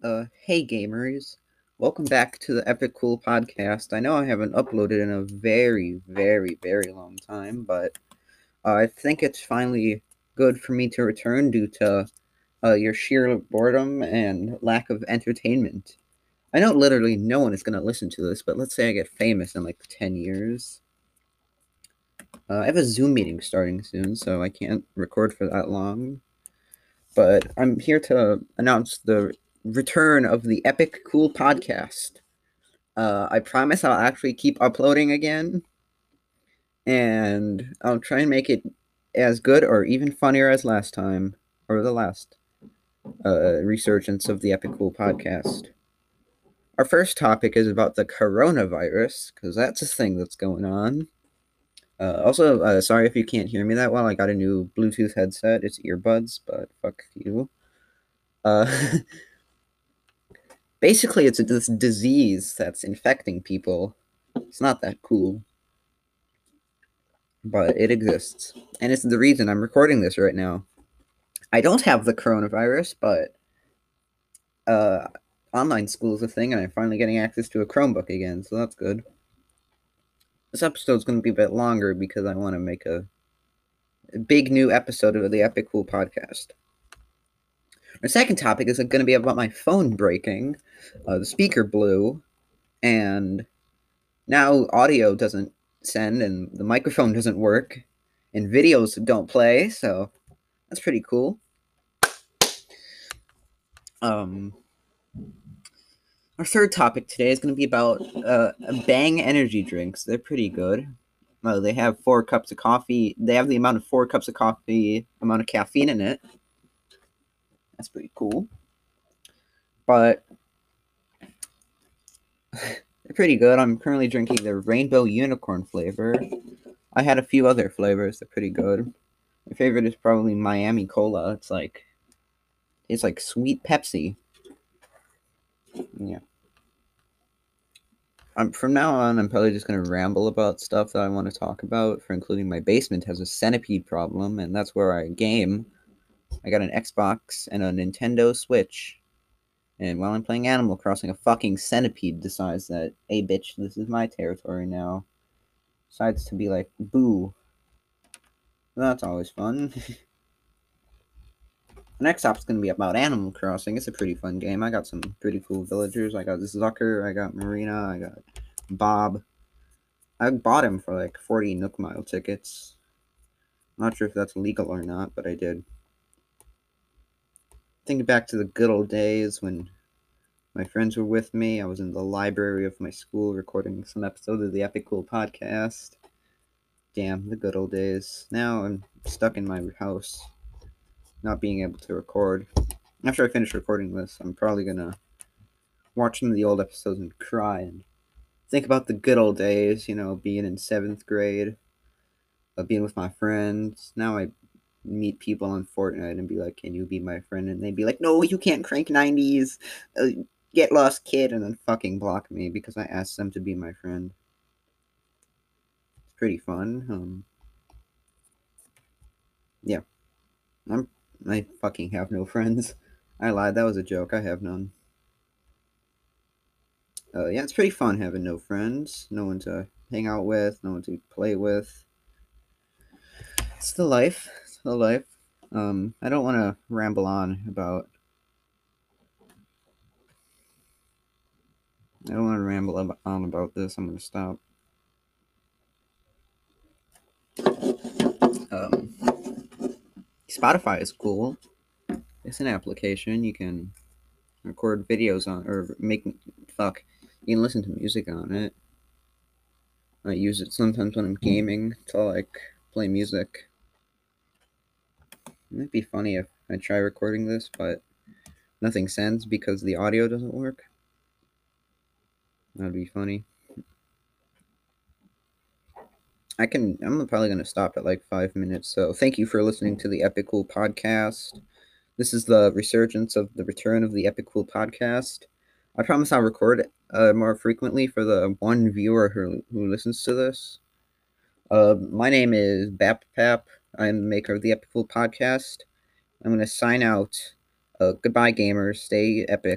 Uh, hey gamers, welcome back to the Epic Cool podcast. I know I haven't uploaded in a very, very, very long time, but uh, I think it's finally good for me to return due to uh, your sheer boredom and lack of entertainment. I know literally no one is going to listen to this, but let's say I get famous in like 10 years. Uh, I have a Zoom meeting starting soon, so I can't record for that long. But I'm here to announce the return of the Epic Cool podcast. Uh, I promise I'll actually keep uploading again, and I'll try and make it as good or even funnier as last time, or the last uh, resurgence of the Epic Cool podcast. Our first topic is about the coronavirus, because that's a thing that's going on. Uh, also, uh, sorry if you can't hear me that well. I got a new Bluetooth headset. It's earbuds, but fuck you. Uh, basically, it's this disease that's infecting people. It's not that cool, but it exists, and it's the reason I'm recording this right now. I don't have the coronavirus, but uh, online school is a thing, and I'm finally getting access to a Chromebook again, so that's good. This episode's going to be a bit longer because I want to make a, a big new episode of the Epic Cool podcast. Our second topic is going to be about my phone breaking. Uh, the speaker blew, and now audio doesn't send, and the microphone doesn't work, and videos don't play, so that's pretty cool. Um, our third topic today is going to be about uh, Bang energy drinks. They're pretty good. Uh, they have four cups of coffee. They have the amount of four cups of coffee, amount of caffeine in it. That's pretty cool. But they're pretty good. I'm currently drinking the rainbow unicorn flavor. I had a few other flavors. They're pretty good. My favorite is probably Miami Cola. It's like it's like sweet Pepsi. Yeah. I'm, from now on, I'm probably just going to ramble about stuff that I want to talk about, for including my basement has a centipede problem, and that's where I game. I got an Xbox and a Nintendo Switch. And while I'm playing Animal Crossing, a fucking centipede decides that, hey bitch, this is my territory now. Decides to be like, boo. That's always fun. The next stop's gonna be about Animal Crossing. It's a pretty fun game. I got some pretty cool villagers. I got Zucker, I got Marina, I got Bob. I bought him for like 40 Nook Mile tickets. Not sure if that's legal or not, but I did. Thinking back to the good old days when my friends were with me. I was in the library of my school recording some episode of the Epic Cool podcast. Damn, the good old days. Now I'm stuck in my house not being able to record. After I finish recording this, I'm probably gonna watch some of the old episodes and cry and think about the good old days, you know, being in seventh grade, uh, being with my friends. Now I meet people on Fortnite and be like, "Can you be my friend?" And they'd be like, "No, you can't crank 90s. Uh, get lost, kid," and then fucking block me because I asked them to be my friend. It's pretty fun. Um, yeah, I'm I fucking have no friends. I lied, that was a joke. I have none. Uh, yeah, it's pretty fun having no friends, no one to hang out with, no one to play with. It's the life. Life. Um, I don't want to ramble on about. I don't want to ramble on about this. I'm going to stop. Um, Spotify is cool. It's an application you can record videos on or make fuck. You can listen to music on it. I use it sometimes when I'm gaming to like play music. It might be funny if I try recording this, but nothing sends because the audio doesn't work. That'd be funny. I can. I'm probably going to stop at like five minutes. So thank you for listening to the Epic Cool podcast. This is the resurgence of the return of the Epic Cool podcast. I promise I'll record uh, more frequently for the one viewer who, who listens to this. Uh, my name is BapPap. I'm the maker of the Epic Cool podcast. I'm going to sign out. Uh, goodbye, gamers. Stay epic.